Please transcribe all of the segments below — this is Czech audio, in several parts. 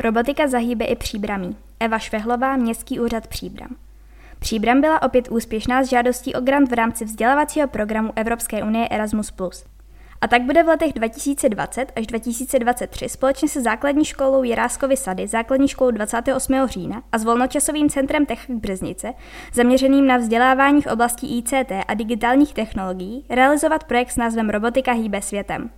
Robotika zahýbe i příbramí. Eva Švehlová, Městský úřad Příbram. Příbram byla opět úspěšná s žádostí o grant v rámci vzdělávacího programu Evropské unie Erasmus+. A tak bude v letech 2020 až 2023 společně se základní školou Jiráskovy sady, základní školou 28. října a s volnočasovým centrem Technik Březnice, zaměřeným na vzdělávání v oblasti ICT a digitálních technologií, realizovat projekt s názvem Robotika hýbe světem.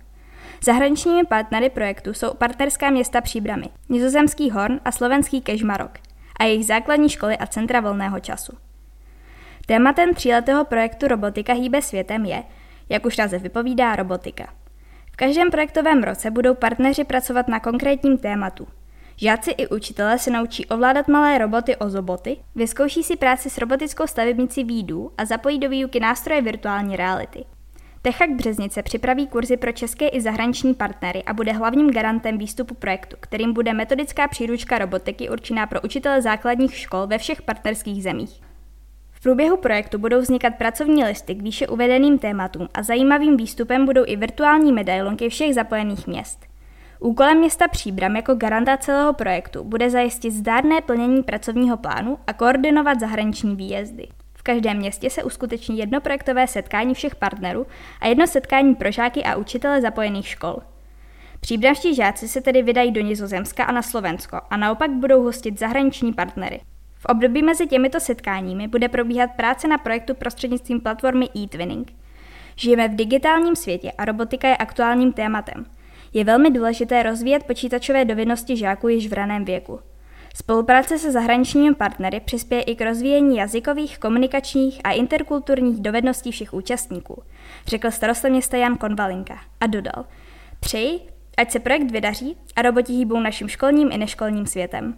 Zahraničními partnery projektu jsou partnerská města Příbramy, nizozemský Horn a slovenský Kežmarok a jejich základní školy a centra volného času. Tématem tříletého projektu Robotika hýbe světem je, jak už název vypovídá, robotika. V každém projektovém roce budou partneři pracovat na konkrétním tématu. Žáci i učitelé se naučí ovládat malé roboty o zoboty, vyzkouší si práci s robotickou stavebnicí výdů a zapojí do výuky nástroje virtuální reality. Techak Březnice připraví kurzy pro české i zahraniční partnery a bude hlavním garantem výstupu projektu, kterým bude metodická příručka robotiky určená pro učitele základních škol ve všech partnerských zemích. V průběhu projektu budou vznikat pracovní listy k výše uvedeným tématům a zajímavým výstupem budou i virtuální medailonky všech zapojených měst. Úkolem města Příbram jako garanta celého projektu bude zajistit zdárné plnění pracovního plánu a koordinovat zahraniční výjezdy. Každém městě se uskuteční jedno projektové setkání všech partnerů a jedno setkání pro žáky a učitele zapojených škol. Příbramští žáci se tedy vydají do Nizozemska a na Slovensko a naopak budou hostit zahraniční partnery. V období mezi těmito setkáními bude probíhat práce na projektu prostřednictvím platformy eTwinning. Žijeme v digitálním světě a robotika je aktuálním tématem. Je velmi důležité rozvíjet počítačové dovednosti žáků již v raném věku. Spolupráce se zahraničními partnery přispěje i k rozvíjení jazykových, komunikačních a interkulturních dovedností všech účastníků, řekl starosta města Jan Konvalinka a dodal. Přeji, ať se projekt vydaří a roboti hýbou naším školním i neškolním světem.